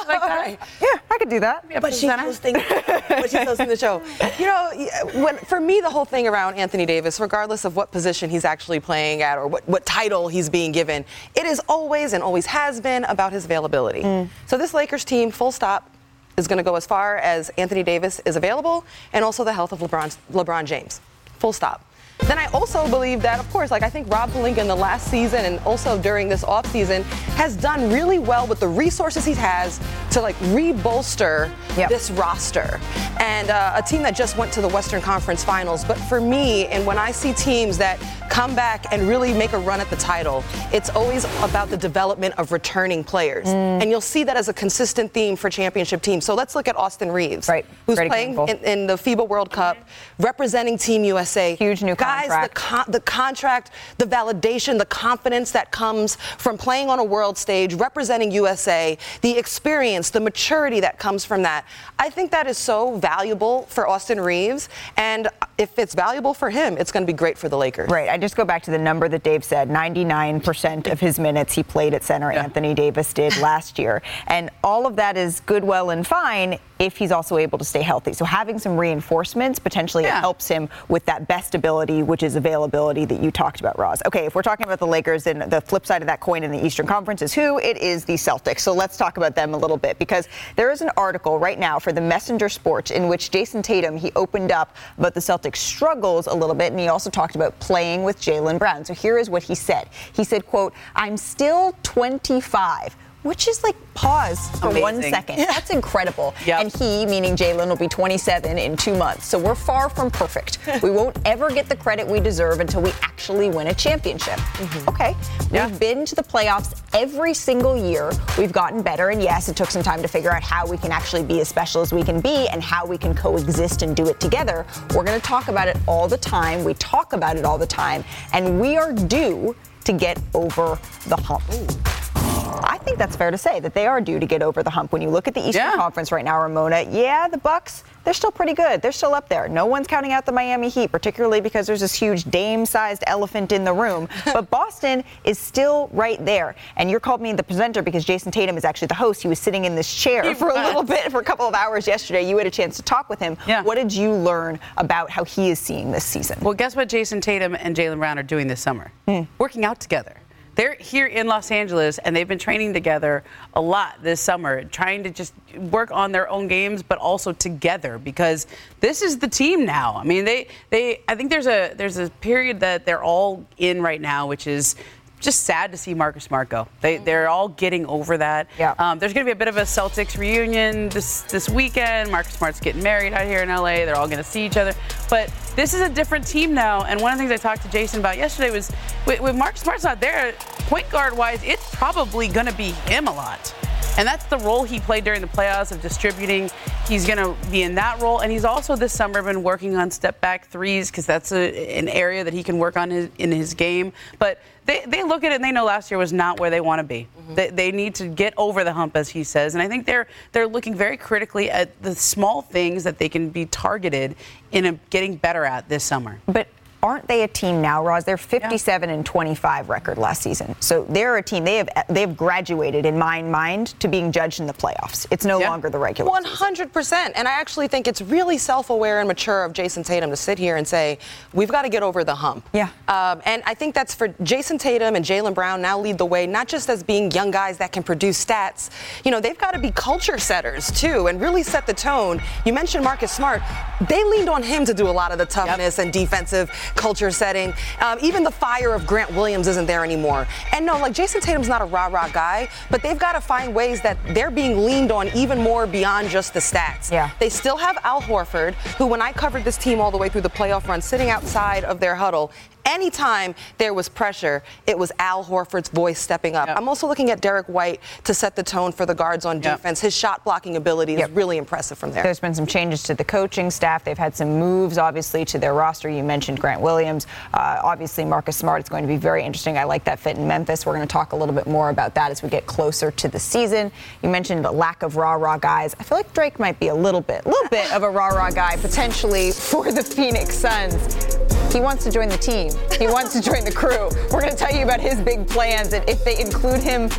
[SPEAKER 3] Like that. Yeah, I could do that.
[SPEAKER 4] But she's hosting. but she's hosting the show. You know, when, for me, the whole thing around Anthony Davis, regardless of what position he's actually playing at or what, what title he's being given, it is always and always has been about his availability. Mm. So this Lakers team, full stop, is going to go as far as Anthony Davis is available, and also the health of LeBron, LeBron James. Full stop. Then I also believe that, of course, like I think Rob Pelinka in the last season and also during this offseason has done really well with the resources he has to like rebolster yep. this roster. And uh, a team that just went to the Western Conference Finals. But for me, and when I see teams that come back and really make a run at the title, it's always about the development of returning players. Mm. And you'll see that as a consistent theme for championship teams. So let's look at Austin Reaves,
[SPEAKER 3] right.
[SPEAKER 4] who's
[SPEAKER 3] Great
[SPEAKER 4] playing in, in, the FIBA World Cup, representing Team USA.
[SPEAKER 3] Huge new
[SPEAKER 4] Guys,
[SPEAKER 3] contract.
[SPEAKER 4] the, con- the contract, the validation, the confidence that comes from playing on a world stage, representing USA, the experience, the maturity that comes from that. I think that is so valuable for Austin Reaves, And if it's valuable for him, it's going to be great for the Lakers.
[SPEAKER 3] Right. I just go back to the number that Dave said 99% of his minutes he played at center, yeah. Anthony Davis did last year. And all of that is good, well, and fine if he's also able to stay healthy. So having some reinforcements potentially yeah. helps him with that best ability, which is availability that you talked about, Roz. Okay, if we're talking about the Lakers, then the flip side of that coin in the Eastern Conference is who? It is the Celtics. So let's talk about them a little bit because there is an article right now for the Messenger Sports in which Jayson Tatum he opened up about the Celtics struggles a little bit, and he also talked about playing with Jaylen Brown. So here is what he said. He said, "quote I'm still 25." Which is like pause for Amazing. one second. That's incredible. Yep. And he, meaning Jaylen, will be 27 in two months. So we're far from perfect. we won't ever get the credit we deserve until we actually win a championship. Mm-hmm. Okay. Yeah. We've been to the playoffs every single year. We've gotten better. And yes, it took some time to figure out how we can actually be as special as we can be and how we can coexist and do it together. We're going to talk about it all the time. We talk about it all the time. And we are due to get over the hump. Ooh. I think that's fair to say that they are due to get over the hump. When you look at the Eastern yeah. Conference right now, Ramona, yeah, the Bucks, they're still pretty good. They're still up there. No one's counting out the Miami Heat, particularly because there's this huge Dame-sized elephant in the room. but Boston is still right there. And you're called me the presenter because Jayson Tatum is actually the host. He was sitting in this chair he for was. a little bit, for a couple of hours yesterday. You had a chance to talk with him. Yeah. What did you learn about how he is seeing this season?
[SPEAKER 5] Well, guess what Jayson Tatum and Jaylen Brown are doing this summer? Hmm. Working out together. They're here in Los Angeles and they've been training together a lot this summer, trying to just work on their own games, but also together because this is the team now. I mean, they, they, I think there's a, there's a period that they're all in right now, which is just sad to see Marcus Smart go. They they're all getting over that. Yeah. Um, there's going to be a bit of a Celtics reunion this this weekend. Marcus Smart's getting married out here in LA. They're all going to see each other. But this is a different team now. And one of the things I talked to Jayson about yesterday was with, with Marcus Smart's not there, point guard wise, it's probably going to be him a lot. And that's the role he played during the playoffs of distributing. He's going to be in that role. And he's also this summer been working on step back threes because that's a, an area that he can work on his, in his game. But they, they look at it and they know last year was not where they want to be. Mm-hmm. They, they need to get over the hump, as he says. And I think they're, they're looking very critically at the small things that they can be targeted in a, getting better at this summer.
[SPEAKER 3] But aren't they a team now, Roz? They're 57 yeah. and 25 record last season. So they're a team. They have they've graduated in my mind to being judged in the playoffs. It's no yeah. longer the regular.
[SPEAKER 4] 100 percent. And I actually think it's really self-aware and mature of Jayson Tatum to sit here and say we've got to get over the hump.
[SPEAKER 3] Yeah.
[SPEAKER 4] Um, and I think that's for Jayson Tatum and Jaylen Brown now lead the way, not just as being young guys that can produce stats. You know, they've got to be culture setters too and really set the tone. You mentioned Marcus Smart. They leaned on him to do a lot of the toughness yep. and defensive culture setting. Um, even the fire of Grant Williams isn't there anymore. And no, like Jayson Tatum's not a rah rah guy, but they've got to find ways that they're being leaned on even more beyond just the stats.
[SPEAKER 3] Yeah.
[SPEAKER 4] They still have Al Horford, who, when I covered this team all the way through the playoff run, sitting outside of their huddle, anytime there was pressure, it was Al Horford's voice stepping up. Yep. I'm also looking at Derrick White to set the tone for the guards on yep. defense. His shot blocking ability yep. is really impressive from there.
[SPEAKER 3] There's been some changes to the coaching staff. They've had some moves, obviously, to their roster. You mentioned Grant Williams. Uh, obviously, Marcus Smart is going to be very interesting. I like that fit in Memphis. We're going to talk a little bit more about that as we get closer to the season. You mentioned the lack of rah rah guys. I feel like Drake might be a little bit, a little bit of a rah rah guy potentially for the Phoenix Suns. He wants to join the team. He wants to join the crew. We're going to tell you about his big plans and if they include him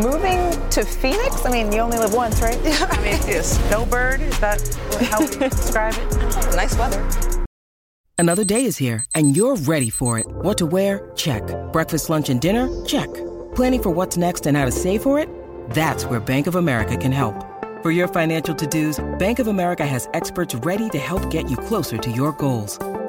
[SPEAKER 3] moving to Phoenix. I mean, you only live once, right?
[SPEAKER 5] I mean, a snowbird. Is that how we describe it?
[SPEAKER 4] Nice weather.
[SPEAKER 25] Another day is here, and you're ready for it. What to wear? Check. Breakfast, lunch, and dinner? Check. Planning for what's next and how to save for it? That's where Bank of America can help. For your financial to-dos, Bank of America has experts ready to help get you closer to your goals.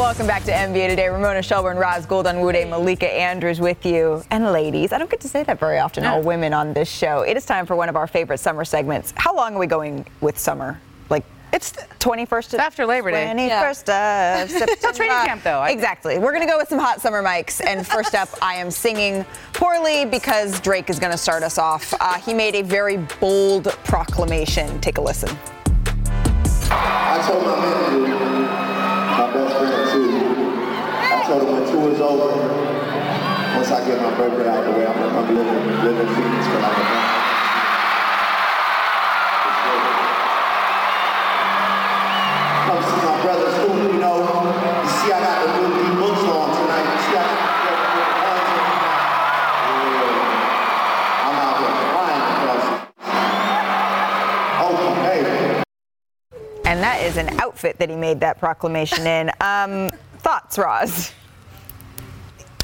[SPEAKER 3] Welcome back to NBA Today. Ramona Shelburne, Roz Gold-Onwude, Malika Andrews with you. And ladies, I don't get to say that very often, all women on this show. It is time for one of our favorite summer segments. How long are we going with summer? Like
[SPEAKER 4] It's
[SPEAKER 3] 21st of
[SPEAKER 5] It's after Labor Day.
[SPEAKER 3] 21st of September.
[SPEAKER 5] It's training camp, though. I-
[SPEAKER 3] exactly. We're going to go with some hot summer mics. And first up, I am singing poorly because Drake is going to start us off. Uh, he made a very bold proclamation. Take a listen.
[SPEAKER 26] I told my manager, is over, once I get my birthday out of the way, I'm gonna come live live in Phoenix for like a month. My brother's school, you. You see, I got the new books on tonight.
[SPEAKER 3] And that is an outfit that he made that proclamation in. Um, thoughts, Roz?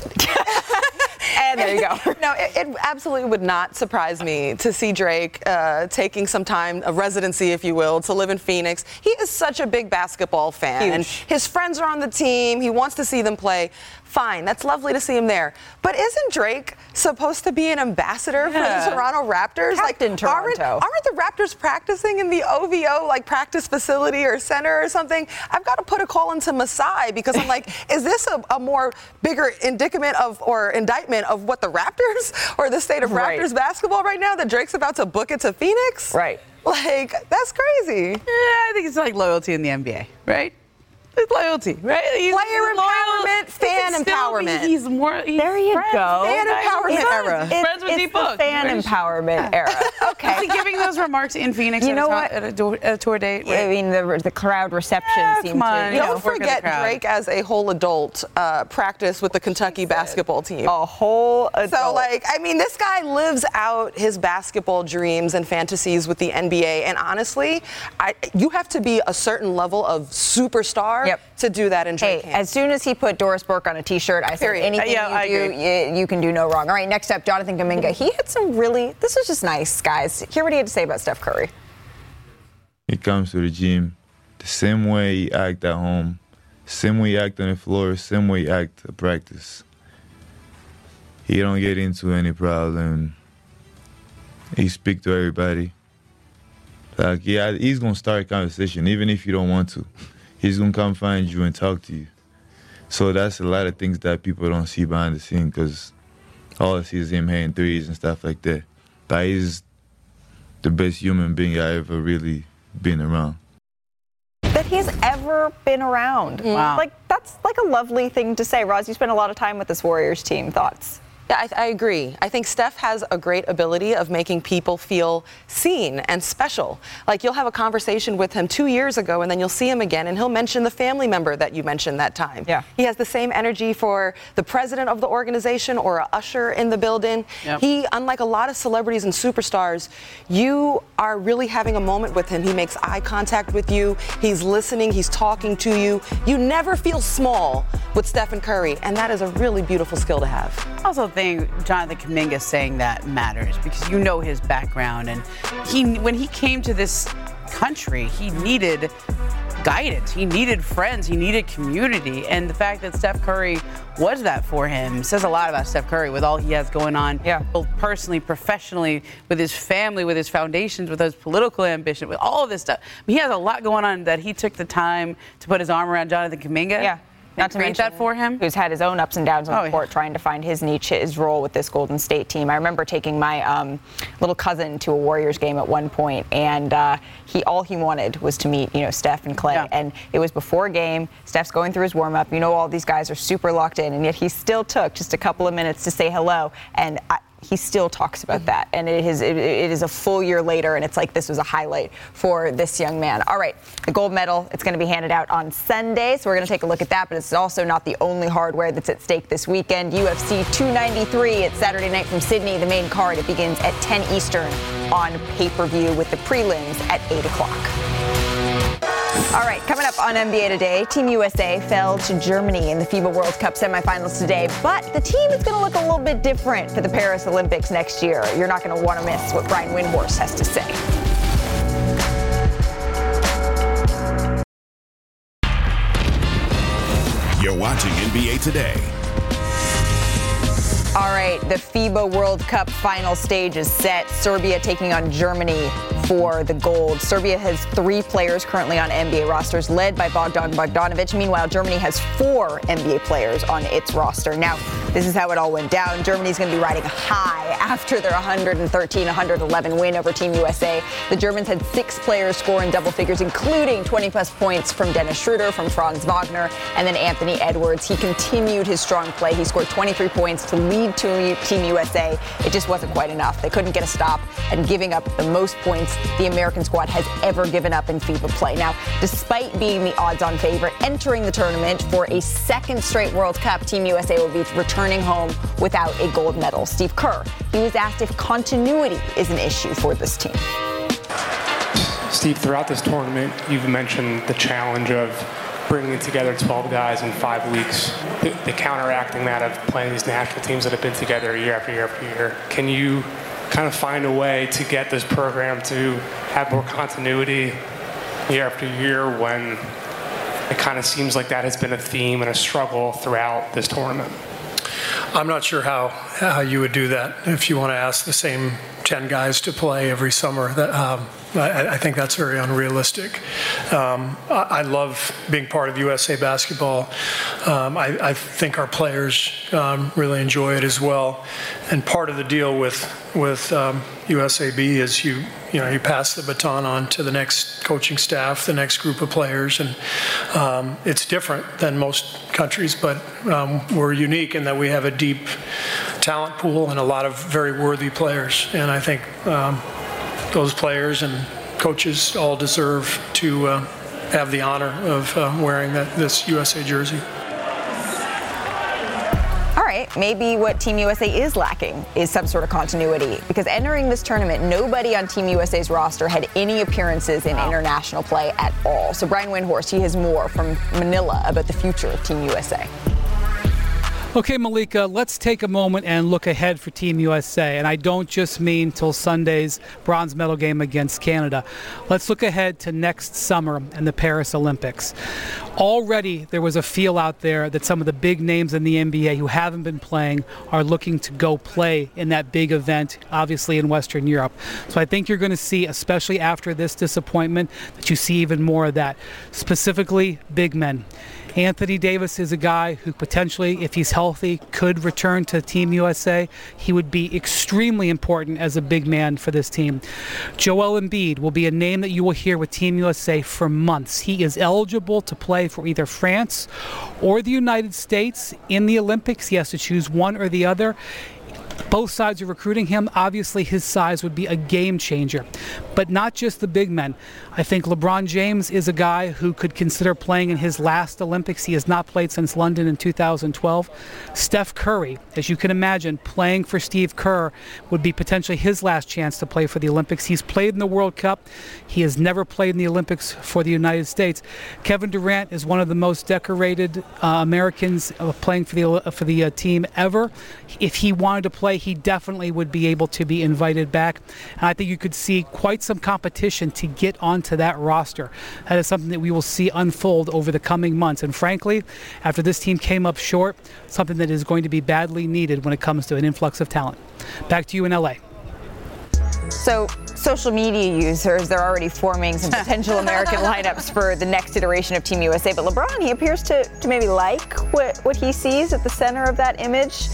[SPEAKER 3] and there you go.
[SPEAKER 4] no, it, it absolutely would not surprise me to see Drake uh, taking some time, a residency, if you will, to live in Phoenix. He is such a big basketball fan,
[SPEAKER 3] Huge.
[SPEAKER 4] and his friends are on the team. He wants to see them play. Fine, that's lovely to see him there. But isn't Drake supposed to be an ambassador
[SPEAKER 3] Yeah.
[SPEAKER 4] for the Toronto Raptors?
[SPEAKER 3] Captain
[SPEAKER 4] like,
[SPEAKER 3] Toronto.
[SPEAKER 4] Aren't, aren't the Raptors practicing in the OVO like practice facility or center or something? I've got to put a call into Masai because I'm like, is this a, a more bigger indictment of or indictment of what the Raptors or the state of
[SPEAKER 3] Right.
[SPEAKER 4] Raptors basketball right now that Drake's about to book it to Phoenix?
[SPEAKER 3] Right.
[SPEAKER 4] Like that's crazy.
[SPEAKER 5] Yeah, I think it's like loyalty in the NBA, right? It's loyalty, right? He's
[SPEAKER 4] Player
[SPEAKER 5] loyal.
[SPEAKER 4] empowerment,
[SPEAKER 5] He
[SPEAKER 4] fan
[SPEAKER 5] can be-
[SPEAKER 4] empowerment.
[SPEAKER 5] He's more. He's
[SPEAKER 3] There you
[SPEAKER 5] friends.
[SPEAKER 3] go.
[SPEAKER 4] Fan
[SPEAKER 5] Guys,
[SPEAKER 4] empowerment
[SPEAKER 5] he's
[SPEAKER 4] era.
[SPEAKER 5] Friends, friends with
[SPEAKER 3] it's
[SPEAKER 5] Deep
[SPEAKER 3] the
[SPEAKER 5] Book.
[SPEAKER 3] fan
[SPEAKER 5] Right?
[SPEAKER 3] empowerment era. Okay.
[SPEAKER 5] he giving those remarks in Phoenix
[SPEAKER 3] You
[SPEAKER 5] at,
[SPEAKER 3] know
[SPEAKER 5] a,
[SPEAKER 3] what?
[SPEAKER 5] at a, do- a tour date?
[SPEAKER 3] I mean, the, the crowd reception
[SPEAKER 5] Yeah,
[SPEAKER 3] seemed
[SPEAKER 5] come on.
[SPEAKER 3] to. You
[SPEAKER 4] Don't
[SPEAKER 5] work in the
[SPEAKER 4] forget
[SPEAKER 5] crowd.
[SPEAKER 4] Drake as a whole adult uh, practice with the Kentucky basketball team.
[SPEAKER 3] a whole adult.
[SPEAKER 4] So, like, I mean, this guy lives out his basketball dreams and fantasies with the NBA. And honestly, I, you have to be a certain level of superstar
[SPEAKER 3] Yep.
[SPEAKER 4] to do that in
[SPEAKER 3] Hey,
[SPEAKER 4] Drake camp.
[SPEAKER 3] as soon as he put Doris Burke on a T-shirt, I said anything
[SPEAKER 5] Uh, yeah, I
[SPEAKER 3] you do, you, you can do no wrong. All right, next up, Jonathan Kuminga. He had some really. This was just nice, guys. Hear what he had to say about Steph Curry.
[SPEAKER 27] He comes to the gym the same way he act at home, same way he act on the floor, same way he act at practice. He don't get into any problem. He speak to everybody. Like yeah, he's gonna start a conversation even if you don't want to. He's gonna come find you and talk to you. So that's a lot of things that people don't see behind the scene because all I see is him hitting threes and stuff like that. But he's the best human being I ever really been around.
[SPEAKER 3] That he's ever been around. Mm.
[SPEAKER 5] Wow.
[SPEAKER 3] Like that's like a lovely thing to say. Roz, you spent a lot of time with this Warriors team. Thoughts?
[SPEAKER 4] Yeah, I, I agree. I think Steph has a great ability of making people feel seen and special. Like you'll have a conversation with him two years ago, and then you'll see him again, and he'll mention the family member that you mentioned that time.
[SPEAKER 3] Yeah.
[SPEAKER 4] He has the same energy for the president of the organization or a usher in the building.
[SPEAKER 5] Yep.
[SPEAKER 4] He, unlike a lot of celebrities and superstars, you are really having a moment with him. He makes eye contact with you. He's listening. He's talking to you. You never feel small with Stephen Curry, and that is a really beautiful skill to have.
[SPEAKER 5] Also think Jonathan Kuminga saying that matters because you know his background and he when he came to this country, he needed guidance. He needed friends. He needed community. And the fact that Steph Curry was that for him says a lot about Steph Curry with all he has going on,
[SPEAKER 3] Yeah.
[SPEAKER 5] both personally, professionally, with his family, with his foundations, with his political ambition, with all of this stuff. I mean, he has a lot going on that he took the time to put his arm around Jonathan Kuminga.
[SPEAKER 3] Yeah. Not to mention
[SPEAKER 5] that for him.
[SPEAKER 3] Who's had his own ups and downs on
[SPEAKER 5] Oh,
[SPEAKER 3] the
[SPEAKER 5] yeah.
[SPEAKER 3] court, trying to find his niche, his role with this Golden State team. I remember taking my um, little cousin to a Warriors game at one point, and uh, he all he wanted was to meet, you know, Steph and Clay.
[SPEAKER 5] Yeah.
[SPEAKER 3] And it was before game. Steph's going through his warm up. You know, all these guys are super locked in, and yet he still took just a couple of minutes to say hello. And I, he still talks about
[SPEAKER 5] Mm-hmm.
[SPEAKER 3] that. And it is, it, it is a full year later, and it's like this was a highlight for this young man. All right, the gold medal, it's going to be handed out on Sunday, so we're going to take a look at that, but it's also not the only hardware that's at stake this weekend. UFC 293, it's Saturday night from Sydney, the main card. It begins at 10 Eastern on pay per view with the prelims at 8 o'clock. All right, coming up on NBA today, Team USA fell to Germany in the FIBA World Cup semifinals today, but the team is going to look a little bit different for the Paris Olympics next year. You're not going to want to miss what Brian Windhorst has to say.
[SPEAKER 28] You're watching NBA Today.
[SPEAKER 3] All right, the FIBA World Cup final stage is set. Serbia taking on Germany for the gold. Serbia has three players currently on NBA rosters, led by Bogdan Bogdanovic. Meanwhile, Germany has four NBA players on its roster. Now, this is how it all went down. Germany's going to be riding high after their 113 111 win over Team USA. The Germans had six players score in double figures, including 20 plus points from Dennis Schroeder, from Franz Wagner, and then Anthony Edwards. He continued his strong play. He scored 23 points to lead Team USA. It just wasn't quite enough. They couldn't get a stop and giving up the most points the American squad has ever given up in FIBA play. Now, despite being the odds on favorite entering the tournament for a second straight World Cup, Team USA will be returning home without a gold medal. Steve Kerr, he was asked if continuity is an issue for this team.
[SPEAKER 29] Steve, throughout this tournament, you've mentioned the challenge of bringing together 12 guys in five weeks, the, the, counteracting that of playing these national teams that have been together year after year after year. Can you kind of find a way to get this program to have more continuity year after year when it kind of seems like that has been a theme and a struggle throughout this tournament?
[SPEAKER 30] I'm not sure how, how you would do that if you want to ask the same 10 guys to play every summer. That, um, I, I, think that's very unrealistic. Um, I, I, love being part of USA basketball. Um, I, I, think our players um, really enjoy it as well. And part of the deal with with USAB um, is you you know you pass the baton on to the next coaching staff, the next group of players, and um, it's different than most countries, but we're unique in that we have a deep talent pool and a lot of very worthy players. And I think um, those players and coaches all deserve to uh, have the honor of uh, wearing that, this USA jersey.
[SPEAKER 3] All right, maybe what Team USA is lacking is some sort of continuity because entering this tournament, nobody on Team USA's roster had any appearances in wow. international play at all. So Brian Windhorst, he has more from Manila about the future of Team USA.
[SPEAKER 10] Okay, Malika, let's take a moment and look ahead for Team USA. And I don't just mean till Sunday's bronze medal game against Canada. Let's look ahead to next summer and the Paris Olympics. Already, there was a feel out there that some of the big names in the NBA who haven't been playing are looking to go play in that big event, obviously in Western Europe. So I think you're going to see, especially after this disappointment, that you see even more of that, specifically big men. Anthony Davis is a guy who potentially, if he's healthy, could return to Team USA. He would be extremely important as a big man for this team. Joel Embiid will be a name that you will hear with Team USA for months. He is eligible to play for either France or the United States in the Olympics. He has to choose one or the other. Both sides are recruiting him. Obviously, his size would be a game changer. But not just the big men. I think LeBron James is a guy who could consider playing in his last Olympics. He has not played since London in 2012. Steph Curry, as you can imagine, playing for Steve Kerr would be potentially his last chance to play for the Olympics. He's played in the World Cup. He has never played in the Olympics for the United States. Kevin Durant is one of the most decorated uh, Americans uh, playing for the uh, for the uh, team ever. If he wanted to play, he definitely would be able to be invited back. And I think you could see quite some competition to get onto that roster. That is something that we will see unfold over the coming months. And frankly, after this team came up short, something that is going to be badly needed when it comes to an influx of talent. Back to you in LA.
[SPEAKER 3] So, social media users, they're already forming some potential American lineups for the next iteration of Team USA. But LeBron, he appears to, to maybe like what, what he sees at the center of that image.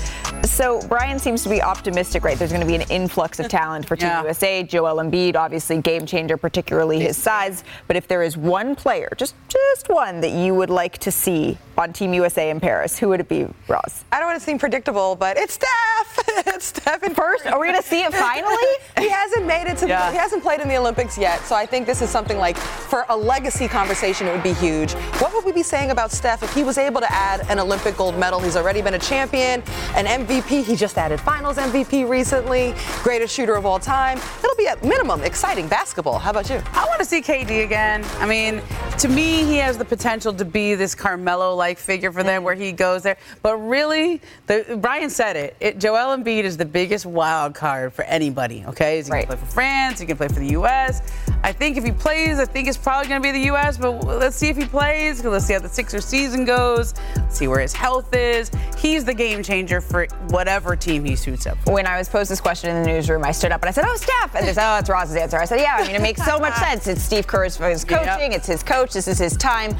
[SPEAKER 3] So Brian seems to be optimistic, right? There's going to be an influx of talent for Team yeah. USA. Joel Embiid, obviously game changer, particularly his size. But if there is one player, just just one that you would like to see on Team USA in Paris, who would it be, Roz?
[SPEAKER 4] I don't want to seem predictable, but it's Steph. it's Steph in
[SPEAKER 3] first. Are we going to see it finally?
[SPEAKER 4] he hasn't made it to. Yeah. He hasn't played in the Olympics yet, so I think this is something like for a legacy conversation, it would be huge. What would we be saying about Steph if he was able to add an Olympic gold medal? He's already been a champion, an MVP. He just added Finals MVP recently, greatest shooter of all time. It'll be at minimum exciting basketball. How about you?
[SPEAKER 5] I want to see KD again. I mean, to me, he has the potential to be this Carmelo like figure for them where he goes there. But really, the, Brian said it, it Joel Embiid is the biggest wild card for anybody. Okay, he right. gonna play for France? He can play for the U.S. I think if he plays, I think it's probably gonna be the U.S. But let's see if he plays. Let's see how the Sixer season goes. Let's see where his health is. He's the game changer for whatever team he suits up. For.
[SPEAKER 3] When I was posed this question in the newsroom, I stood up and I said, "Oh, Steph," and they said, "Oh, it's Roz's answer." I said, "Yeah, I mean, it makes so much sense. It's Steve Kerr's for his coaching. Yep. It's his coach. This is his time."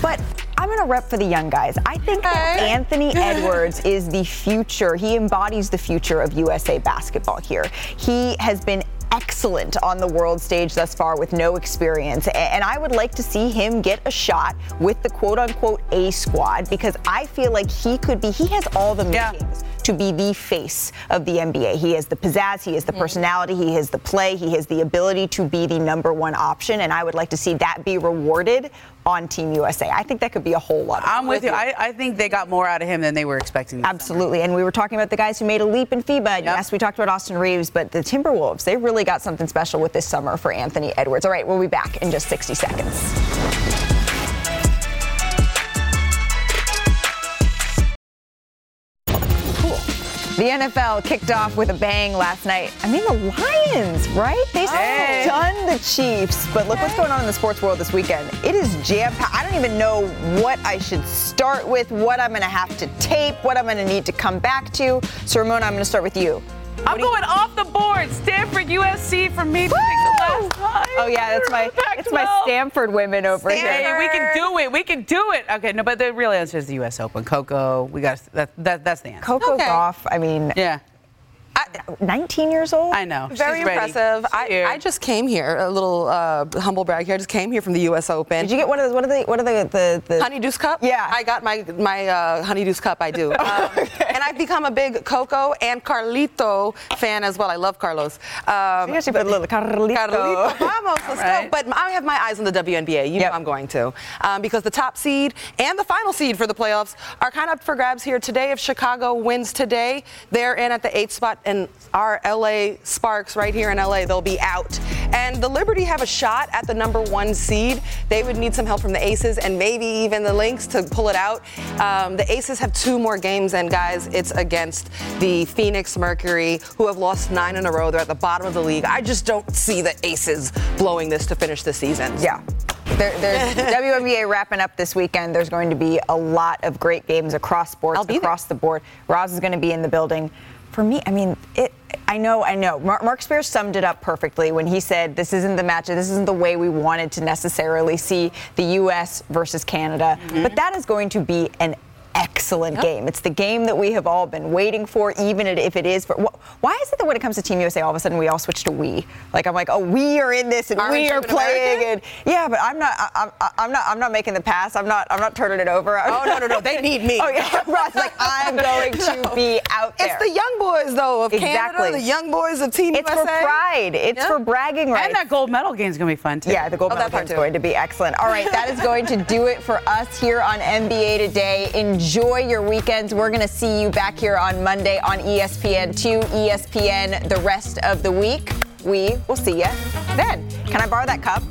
[SPEAKER 3] But I'm going to rep for the young guys. I think that Anthony Edwards is the future. He embodies the future of USA basketball here. He has been excellent on the world stage thus far with no experience. And I would like to see him get a shot with the quote unquote A squad because I feel like he could be, he has all the makings. Yeah to be the face of the NBA. He has the pizzazz, he has the mm-hmm. personality, he has the play, he has the ability to be the number one option. And I would like to see that be rewarded on Team USA. I think that could be a whole lot.
[SPEAKER 5] I'm with you. I, I, think they got more out of him than they were expecting.
[SPEAKER 3] Absolutely. Summer. And we were talking about the guys who made a leap in FIBA. Yep. Yes, we talked about Austin Reaves, but the Timberwolves, they really got something special with this summer for Anthony Edwards. All right, we'll be back in just 60 seconds. The NFL kicked off with a bang last night. I mean, the Lions, right? They hey. stunned the Chiefs. But look what's going on in the sports world this weekend. It is jam packed. I don't even know what I should start with, what I'm going to have to tape, what I'm going to need to come back to. So, Ramona, I'm going to start with you.
[SPEAKER 5] I'm going off the board. Stanford, USC for me to the last time.
[SPEAKER 3] Oh yeah, that's my that's my Stanford women over
[SPEAKER 5] Stanford. here. Hey, we can do it. We can do it. Okay, no, but the real answer is the U.S. Open. Coco, we got that. that that's the answer.
[SPEAKER 3] Coco okay. Gauff. I mean,
[SPEAKER 5] yeah.
[SPEAKER 3] I, 19 years old?
[SPEAKER 5] I know.
[SPEAKER 4] Very
[SPEAKER 5] She's
[SPEAKER 4] impressive. I, I, just came here, a little uh, humble brag here. I just came here from the U.S. Open.
[SPEAKER 3] Did you get one of the, what are the, what are the, the, the...
[SPEAKER 4] Honey Deuce cup?
[SPEAKER 3] Yeah.
[SPEAKER 4] I got my, my uh, Honey Deuce cup, I do. Um, okay. And I've become a big Coco and Carlito fan as well. I love Carlos.
[SPEAKER 3] Um, so you put a little Carlito.
[SPEAKER 4] Carlito, vamos, let's right. go. But I have my eyes on the WNBA. You yep. know I'm going to. Um, because the top seed and the final seed for the playoffs are kind of up for grabs here today. If Chicago wins today, they're in at the eighth spot and our LA Sparks right here in LA, they'll be out. And the Liberty have a shot at the number one seed. They would need some help from the Aces and maybe even the Lynx to pull it out. Um, the Aces have two more games, and guys, it's against the Phoenix Mercury, who have lost nine in a row. They're at the bottom of the league. I just don't see the Aces blowing this to finish the season.
[SPEAKER 3] Yeah. There, there's WNBA wrapping up this weekend. There's going to be a lot of great games across sports, across there. the board. Roz is going to be in the building for me, I mean, it. I know, I know. Marc, Marc Spears summed it up perfectly when he said, "This isn't the match. This isn't the way we wanted to necessarily see the U.S. versus Canada." Mm-hmm. But that is going to be an excellent yep. game. It's the game that we have all been waiting for, even if it is for. Why is it that when it comes to Team USA, all of a sudden we all switch to we? Like I'm like, oh, we are in this and Aren't we are playing, and yeah, but I'm not. I, am not. I'm not making the pass. I'm not. I'm not turning it over.
[SPEAKER 4] Oh no, no, no. They need me.
[SPEAKER 3] oh yeah, Roz. Like I'm going to no. be out there.
[SPEAKER 4] It's the young boys though of
[SPEAKER 3] exactly.
[SPEAKER 4] Canada, the young boys of Team
[SPEAKER 3] it's
[SPEAKER 4] USA.
[SPEAKER 3] It's for pride. It's yeah. for bragging rights.
[SPEAKER 5] And that gold medal game is going to be fun too.
[SPEAKER 3] Yeah, the gold oh, medal game is going to be excellent. All right, that is going to do it for us here on NBA today. Enjoy your weekends. We're going to see you back here on Monday on ESPN2, ESPN the rest of the week. We will see you then. Can I borrow that cup?